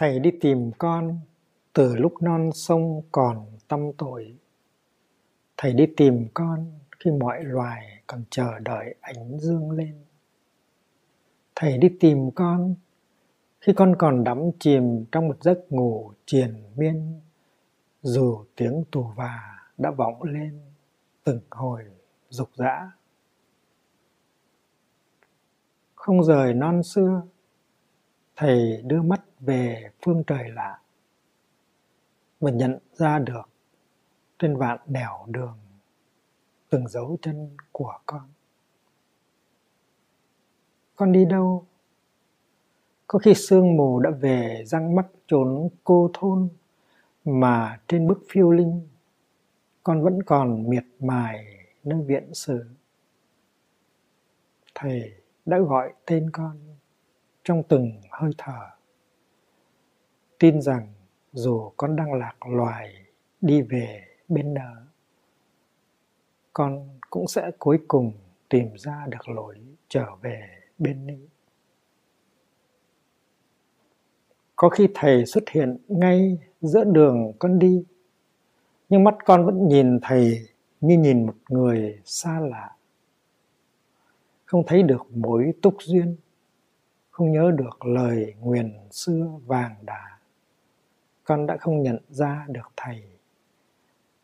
Thầy đi tìm con, từ lúc non sông còn tâm tội. Thầy đi tìm con khi mọi loài còn chờ đợi ánh dương lên. Thầy đi tìm con khi con còn đắm chìm trong một giấc ngủ triền miên, dù tiếng tù và đã vọng lên từng hồi dục dã không rời non xưa, thầy đưa mắt về phương trời lạ và nhận ra được trên vạn nẻo đường từng dấu chân của con. Con đi đâu? Có khi sương mù đã về răng mắt trốn cô thôn mà trên bức phiêu linh con vẫn còn miệt mài nơi viện sử. Thầy đã gọi tên con trong từng hơi thở tin rằng dù con đang lạc loài đi về bên nở con cũng sẽ cuối cùng tìm ra được lối trở về bên nữ. Có khi thầy xuất hiện ngay giữa đường con đi, nhưng mắt con vẫn nhìn thầy như nhìn một người xa lạ. Không thấy được mối túc duyên, không nhớ được lời nguyền xưa vàng đà con đã không nhận ra được thầy.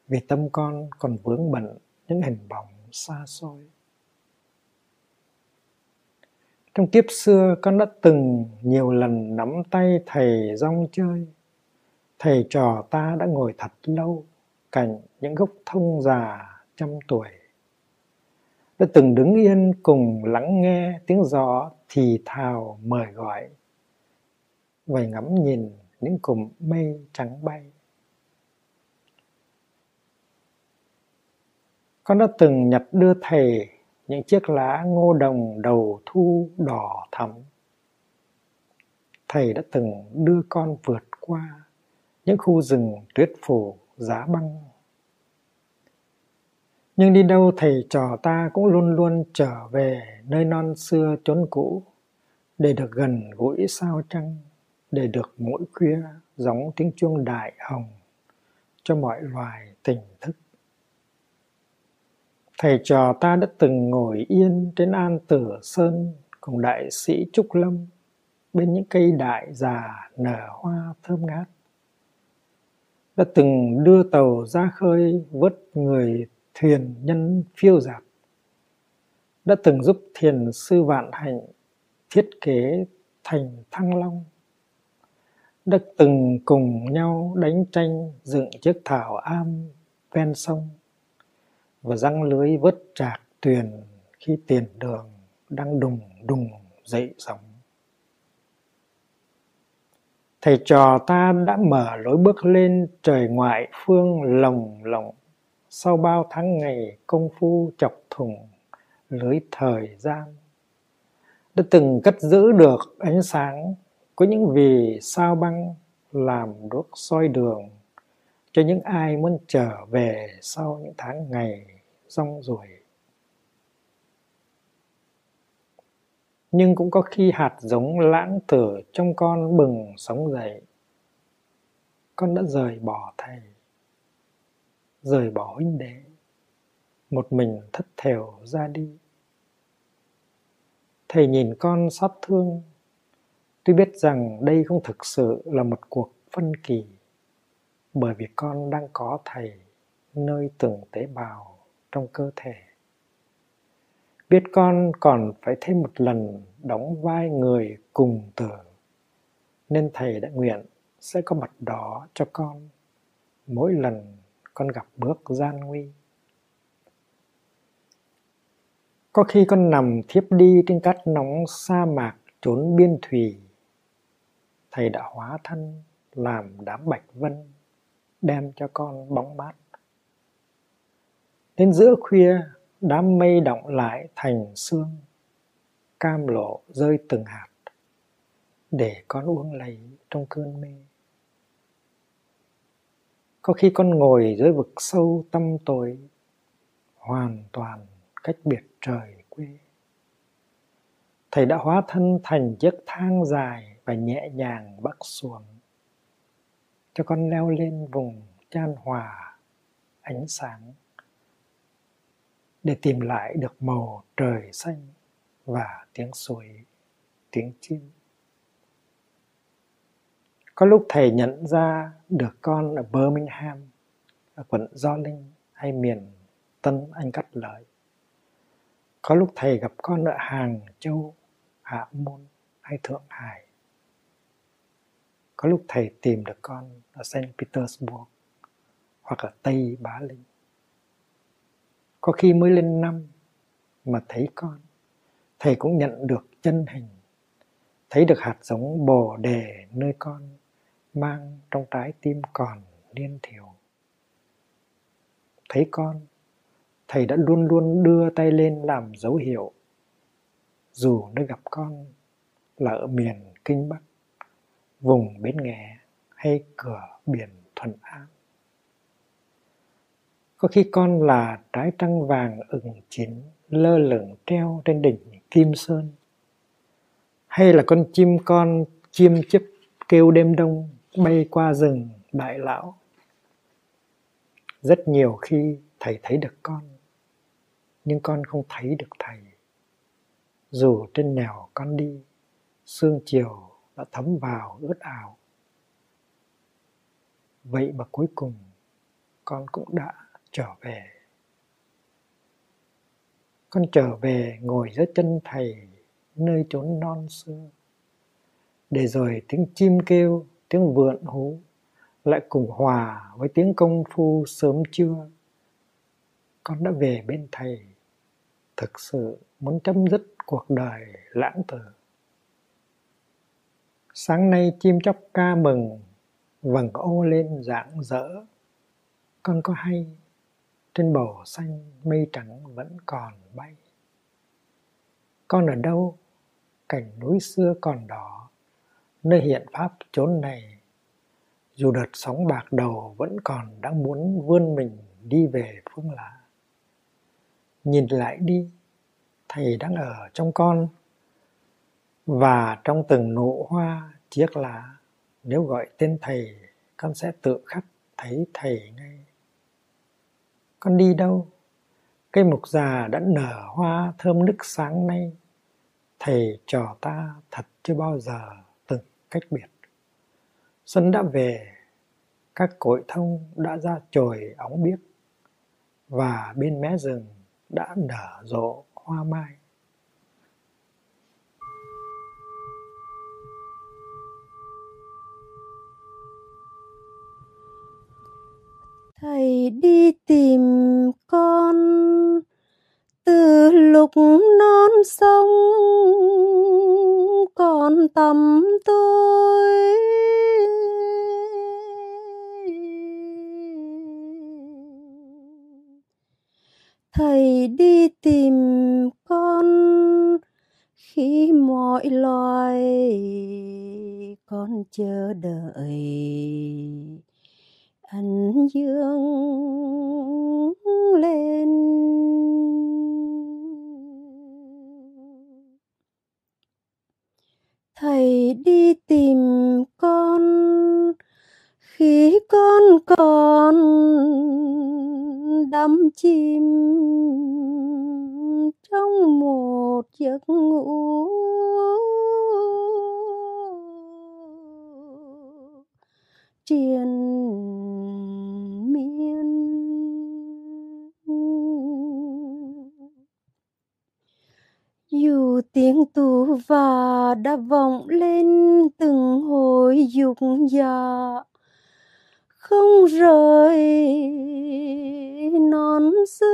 Vì tâm con còn vướng bận những hình bóng xa xôi. Trong kiếp xưa, con đã từng nhiều lần nắm tay thầy rong chơi. Thầy trò ta đã ngồi thật lâu cạnh những gốc thông già trăm tuổi. Đã từng đứng yên cùng lắng nghe tiếng gió thì thào mời gọi. Và ngắm nhìn những cụm mây trắng bay. Con đã từng nhặt đưa thầy những chiếc lá ngô đồng đầu thu đỏ thắm. Thầy đã từng đưa con vượt qua những khu rừng tuyết phủ giá băng. Nhưng đi đâu thầy trò ta cũng luôn luôn trở về nơi non xưa chốn cũ, để được gần gũi sao trăng để được mỗi khuya gióng tiếng chuông đại hồng cho mọi loài tỉnh thức. Thầy trò ta đã từng ngồi yên trên an tử sơn cùng đại sĩ trúc lâm bên những cây đại già nở hoa thơm ngát. Đã từng đưa tàu ra khơi vớt người thuyền nhân phiêu giạt. Đã từng giúp thiền sư vạn hạnh thiết kế thành thăng long đã từng cùng nhau đánh tranh dựng chiếc thảo am ven sông, và răng lưới vớt trạc tuyền khi tiền đường đang đùng đùng dậy sóng. Thầy trò ta đã mở lối bước lên trời ngoại phương lồng lộng. Sau bao tháng ngày công phu chọc thùng lưới thời gian, đã từng cất giữ được ánh sáng có những vì sao băng làm đốt soi đường cho những ai muốn trở về sau những tháng ngày rong ruổi. Nhưng cũng có khi hạt giống lãng tử trong con bừng sống dậy. Con đã rời bỏ thầy, rời bỏ huynh đệ, một mình thất thểu ra đi. Thầy nhìn con xót thương tuy biết rằng đây không thực sự là một cuộc phân kỳ, bởi vì con đang có thầy nơi từng tế bào trong cơ thể. Biết con còn phải thêm một lần đóng vai người cùng tử nên thầy đã nguyện sẽ có mặt đó cho con mỗi lần con gặp bước gian nguy. Có khi con nằm thiếp đi trên cát nóng sa mạc trốn biên thủy thầy đã hóa thân làm đám bạch vân, đem cho con bóng mát. Đến giữa khuya, đám mây động lại thành sương, cam lộ rơi từng hạt, để con uống lấy trong cơn mê. Có khi con ngồi dưới vực sâu tâm tối, hoàn toàn cách biệt trời quê. Thầy đã hóa thân thành chiếc thang dài và nhẹ nhàng bắc xuống, cho con leo lên vùng chan hòa ánh sáng, để tìm lại được màu trời xanh và tiếng suối, tiếng chim. Có lúc thầy nhận ra được con ở Birmingham, ở quận Gio Linh hay miền Tân Anh cắt Lợi. Có lúc thầy gặp con ở Hàng Châu, Hạ Môn hay Thượng Hải có lúc thầy tìm được con ở Saint Petersburg hoặc ở Tây Bá Linh. Có khi mới lên năm mà thấy con, thầy cũng nhận được chân hình, thấy được hạt giống bồ đề nơi con mang trong trái tim còn liên thiểu thấy con, thầy đã luôn luôn đưa tay lên làm dấu hiệu dù nơi gặp con là ở miền kinh bắc vùng bến nghè hay cửa biển thuận an. Có khi con là trái trăng vàng ửng chín lơ lửng treo trên đỉnh kim sơn, hay là con chim con chim chip kêu đêm đông bay qua rừng đại lão. Rất nhiều khi thầy thấy được con, nhưng con không thấy được thầy. Dù trên nẻo con đi, sương chiều đã thấm vào, ướt ảo vậy mà cuối cùng, con cũng đã trở về. Con trở về ngồi dưới chân thầy, nơi chốn non xưa. Để rồi tiếng chim kêu, tiếng vượn hú lại cùng hòa với tiếng công phu sớm trưa. Con đã về bên thầy, thực sự muốn chấm dứt cuộc đời lãng tử sáng nay chim chóc ca mừng, vầng ô lên rạng rỡ. Con có hay, trên bầu xanh mây trắng vẫn còn bay. Con ở đâu? Cảnh núi xưa còn đỏ, nơi hiện pháp chốn này. Dù đợt sóng bạc đầu vẫn còn đang muốn vươn mình đi về phương lạ. Nhìn lại đi, thầy đang ở trong con và trong từng nụ hoa, chiếc lá, nếu gọi tên thầy, con sẽ tự khắc thấy thầy ngay. Con đi đâu? Cây mục già đã nở hoa thơm nức sáng nay. Thầy trò ta thật chưa bao giờ từng cách biệt. Xuân đã về, các cội thông đã ra chồi óng biếc, và bên mé rừng đã nở rộ hoa mai. Thầy đi tìm con. Từ lúc non sông, còn tầm tôi. Thầy đi tìm con. Khi mọi loài con chờ đợi anh dương lên. Thầy đi tìm con, khi con còn đắm chìm trong một giấc ngủ. Triền và vọng lên từng hồi dục dạ không rời non xưa.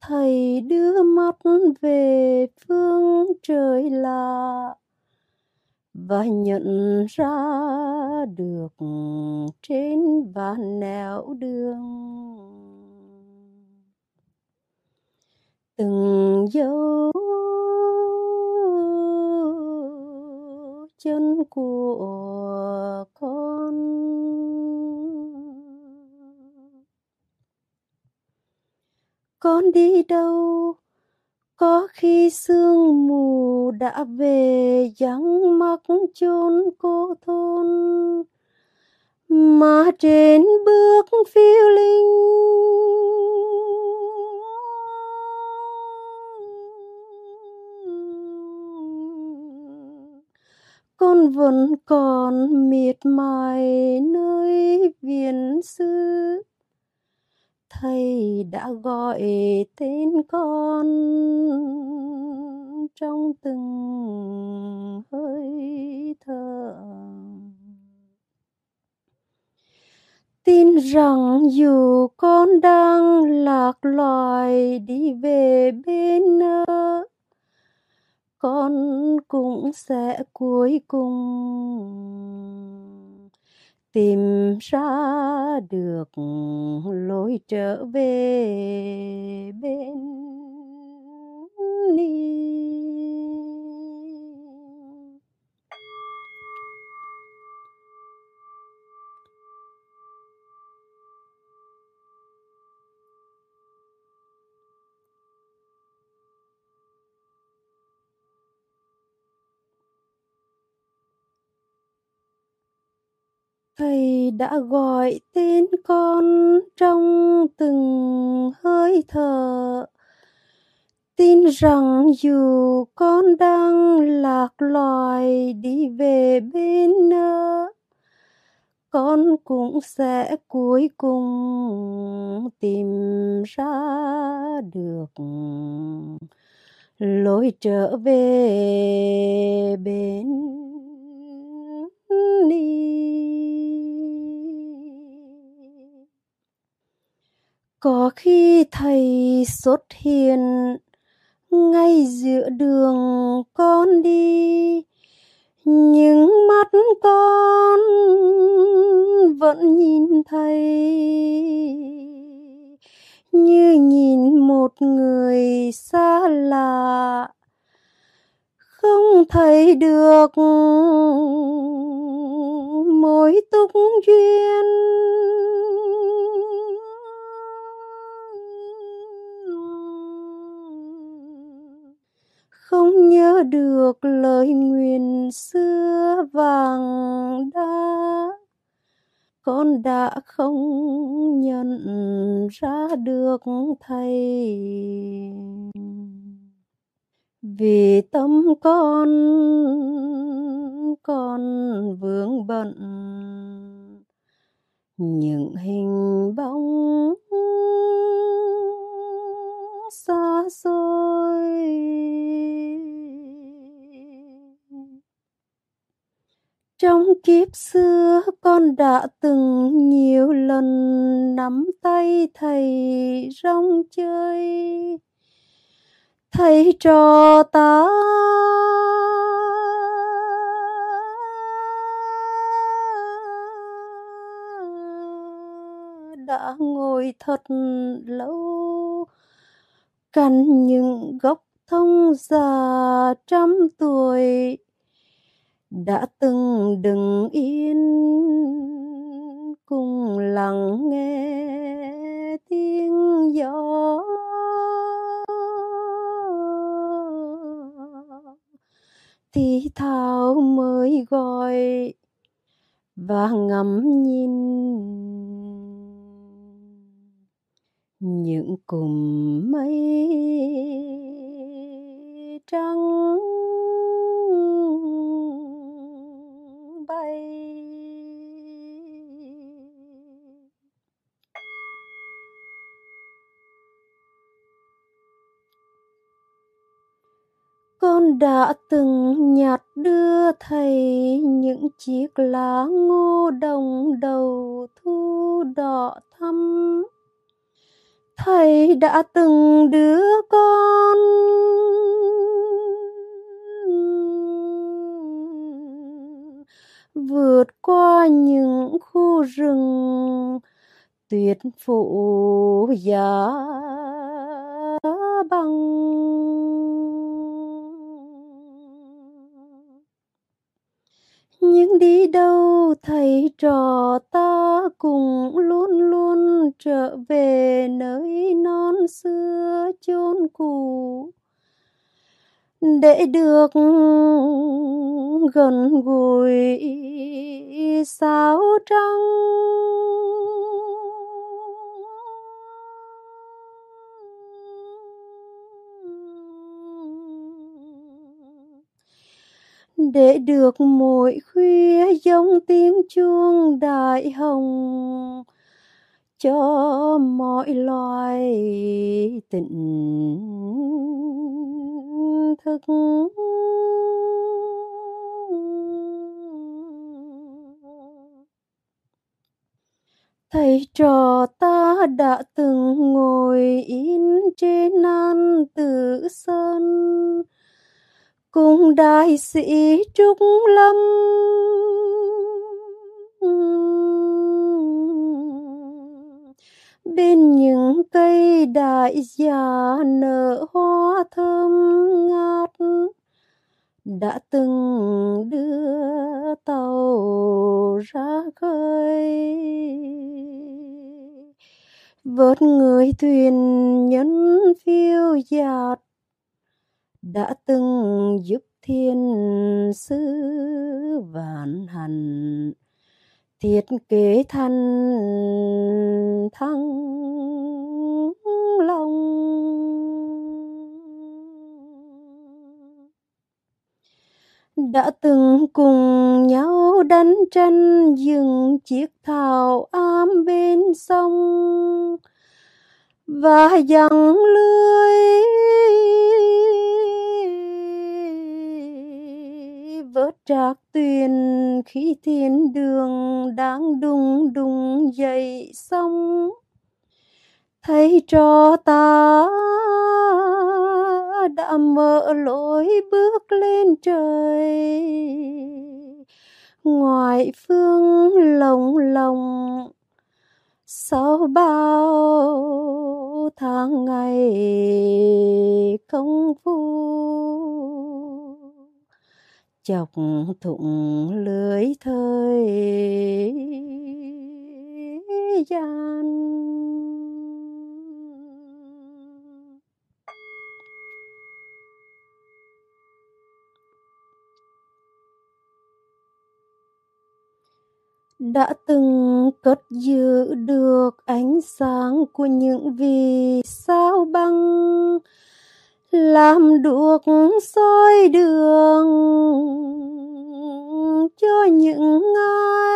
Thầy đưa mắt về phương trời lạ và nhận ra được trên vạn nẻo đường. Từng dấu chân của con. Con đi đâu? Có khi sương mù đã về, vắng mắt chốn cô thôn mà trên bước phiêu linh, con vẫn còn miệt mài nơi viện xưa thầy đã gọi tên con trong từng hơi thở. Tin rằng dù con đang lạc loài đi về bên nơi con cũng sẽ cuối cùng tìm ra được lối trở về bên ni thầy đã gọi tên con trong từng hơi thở. Tin rằng dù con đang lạc loài đi về bên nơi con cũng sẽ cuối cùng tìm ra được lối trở về bên đi có khi thầy xuất hiện, ngay giữa đường con đi. Nhưng mắt con vẫn nhìn thấy như nhìn một người xa lạ. Không thấy được mối túc duyên. Không nhớ được lời nguyền xưa vàng đá con đã không nhận ra được thầy. Vì tâm con con vướng bận. Những hình bóng xa xôi. Trong kiếp xưa, con đã từng nhiều lần nắm tay thầy rong chơi. Thầy trò ta. Đã ngồi thật lâu cạnh những gốc thông già trăm tuổi đã từng đứng yên, cùng lắng nghe tiếng gió. Thì thao mới gọi và ngắm nhìn những cụm mây trắng. Con đã từng nhặt đưa thầy những chiếc lá ngô đồng đầu thu đỏ thắm. Thầy đã từng đưa con vượt qua những khu rừng tuyệt phụ giá nhưng đi đâu thầy trò ta cùng luôn luôn trở về nơi non xưa chốn cũ. Để được gần gũi, sao trăng để được mỗi khuya giống tiếng chuông đại hồng, cho mọi loài tình thức. Thầy trò ta đã từng ngồi in trên nan tử sơn cùng đại sĩ trúc lâm. Bên những cây đại già nở hoa thơm ngát, đã từng đưa tàu ra khơi. Vớt người thuyền nhân phiêu dạt đã từng giúp thiên sứ vạn hành thiết kế thành thăng long. Đã từng cùng nhau đánh tranh dừng chiếc thảo am bên sông, và dặn lưới vớt trạc tuyền khi thiên đường đang đùng đùng dậy sông thấy cho ta đã mở lối bước lên trời. Ngoài phương lồng lồng, sau bao tháng ngày chọc thụng lưới thời gian. Đã từng cất giữ được ánh sáng của những vì sao băng làm được soi đường cho những ai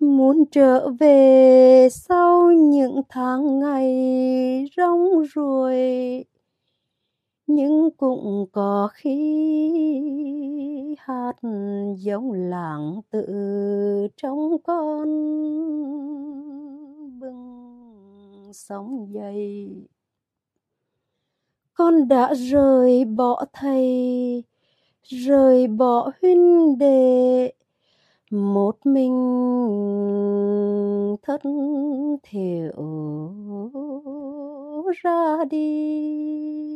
muốn trở về sau những tháng ngày rong ruổi. Nhưng cũng có khi hát giống làng tự trong con, bừng sóng dậy. Con đã rời bỏ thầy, rời bỏ huynh đệ, một mình thất thiểu ra đi.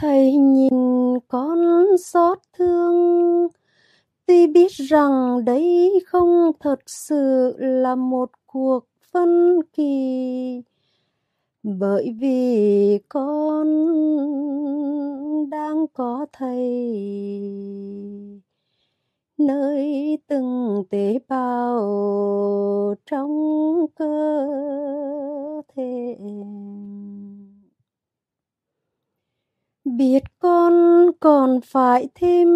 Thầy nhìn con xót thương. Tuy biết rằng đấy không thật sự là một cuộc phân kỳ. Bởi vì con đang có thầy. Nơi từng tế bào trong cơ thể. Biết con còn phải thêm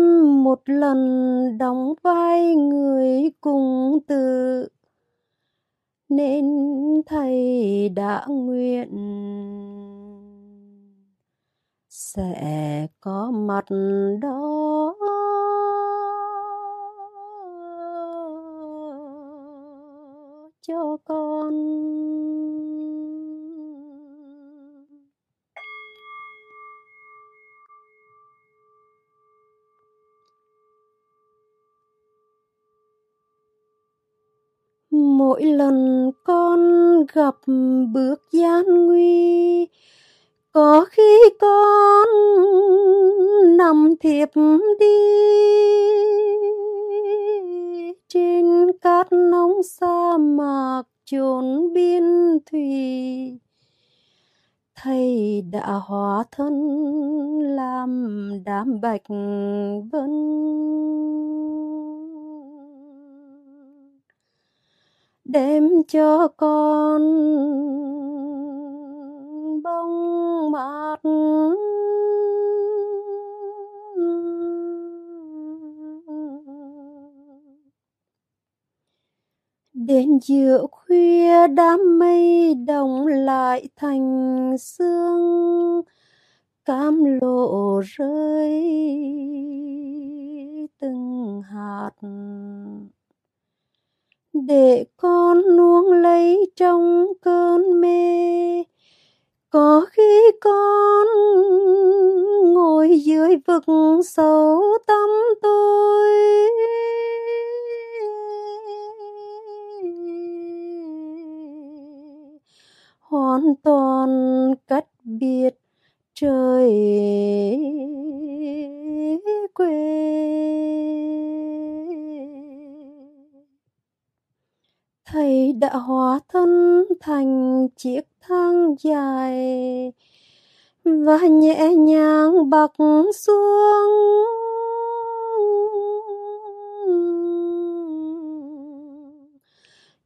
một lần đóng vai người cùng tự nên thầy đã nguyện sẽ có mặt đó. Mỗi lần con gặp bước gian nguy, có khi con nằm thiệp đi. Trên cát nóng sa mạc chốn biên thủy, thầy đã hóa thân làm đám bạch vân. Đem cho con bông mát đến giữa khuya đám mây đồng lại thành sương cam lộ rơi từng hạt để con nuông lấy trong cơn mê. Có khi con ngồi dưới vực sâu tâm tôi. Hoàn toàn cách biệt trời quê. Thầy đã hóa thân thành chiếc thang dài và nhẹ nhàng bạc xuống.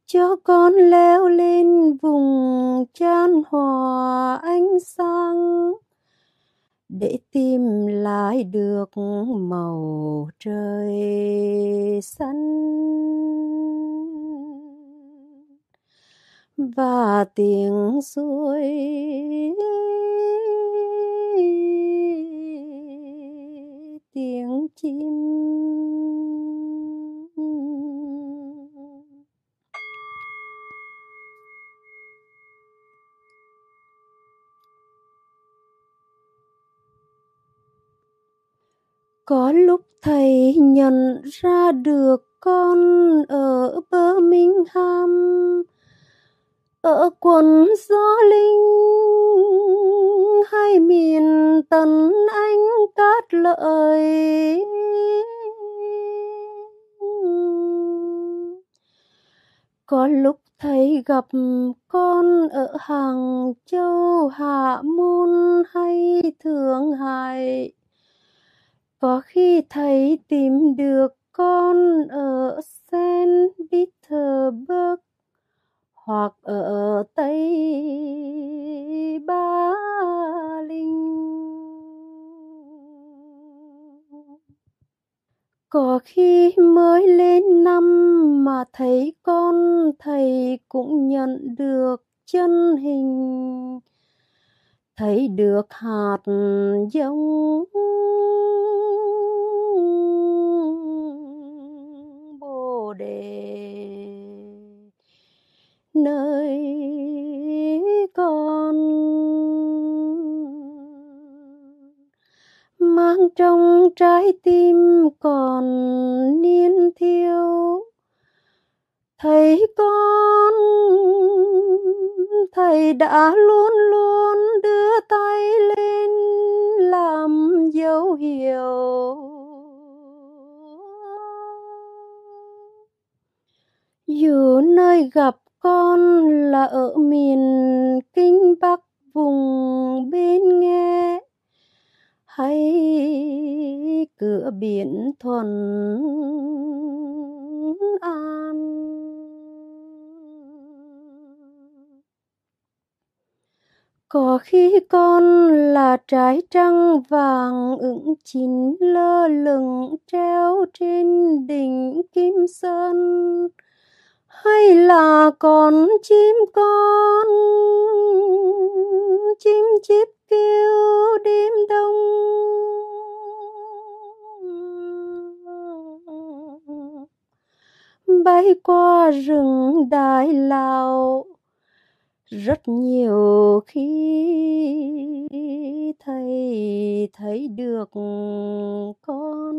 Cho con leo lên vùng chan hòa ánh sáng để tìm lại được màu trời xanh và tiếng suối tiếng chim. Có lúc thầy nhận ra được con ở Birmingham ở quần gió linh, hai miền tần anh cát lợi. Có lúc thấy gặp con ở hàng châu, hạ môn hay thượng hải. Có khi thấy tìm được con ở hoặc ở Tây Ba Linh. Có khi mới lên năm mà thấy con thầy cũng nhận được chân hình thấy được hạt giống đang trong trái tim còn niên thiêu thầy con, thầy đã luôn luôn đưa tay lên làm dấu hiệu. Dù nơi gặp con là ở miền kinh bắc, vùng bên nghe, hay cửa biển thuần an. Có khi con là trái trăng vàng ửng chín lơ lửng treo trên đỉnh kim sơn. Hay là con chim con, chim chip kêu đêm đông? Bay qua rừng đại lào. Rất nhiều khi thầy thấy được con.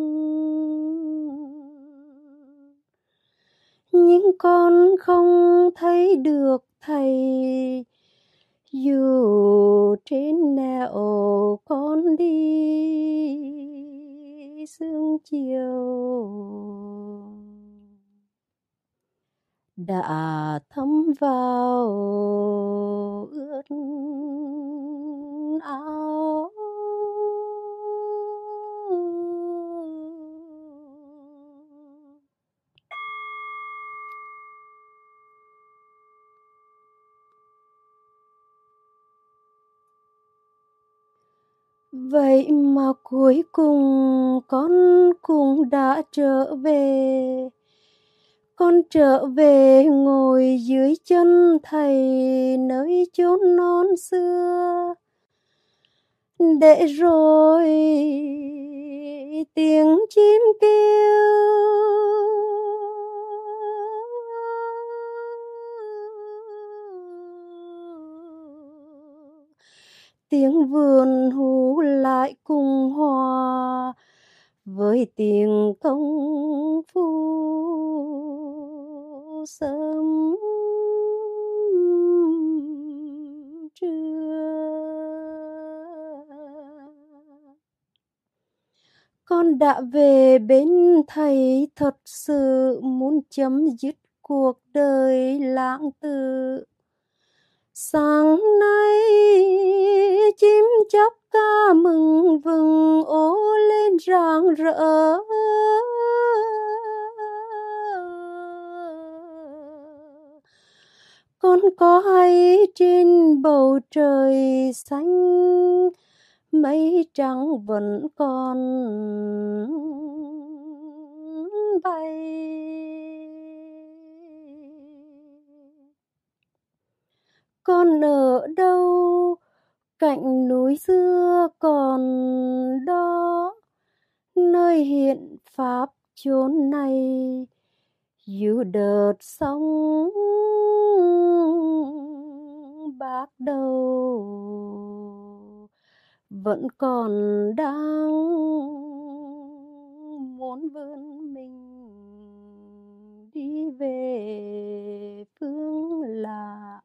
Những con không thấy được thầy. Dù trên nẻo con đi sương chiều đã thấm vào ướt áo. Vậy mà cuối cùng con cũng đã trở về con trở về ngồi dưới chân thầy nơi chốn non xưa. Để rồi tiếng chim kêu. Tiếng vườn hú lại cùng hòa với tiếng công phu sớm trưa. Con đã về bên thầy thật sự muốn chấm dứt cuộc đời lãng tử. Sáng nay chim chóc ca mừng vừng ố lên rạng rỡ con có hay trên bầu trời xanh, mây trắng vẫn còn bay. Con ở đâu? Cạnh núi xưa còn đó. Nơi hiện pháp chốn này dù đợt sóng bác đầu. Vẫn còn đang muốn vươn mình đi về phương lạ.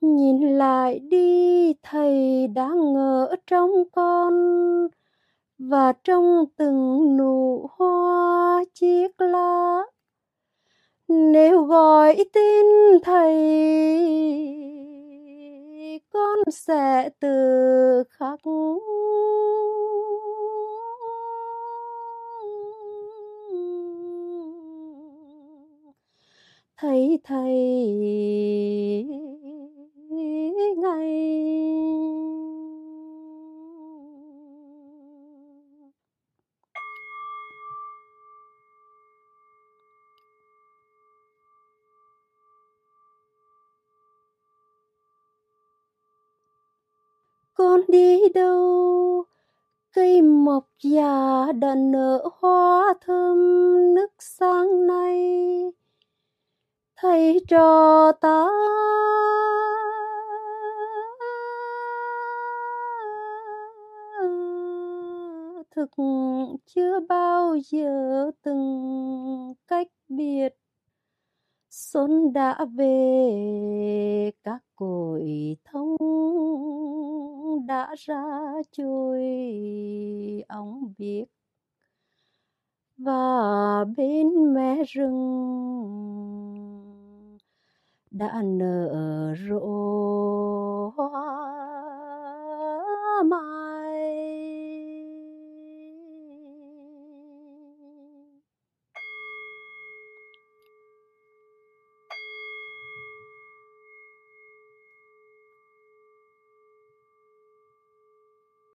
Nhìn lại đi, thầy đang ngỡ trong con và trong từng nụ hoa chiếc lá. Nếu gọi tin thầy con sẽ từ khắc thấy thầy ngay con đi đâu? Cây mọc già đã nở hoa thơm nức sáng nay. Thầy trò ta thực chưa bao giờ từng cách biệt. Xuân đã về, các cội thông đã ra trôi ông biết. Và bên mẹ rừng đã nở rộ hoa.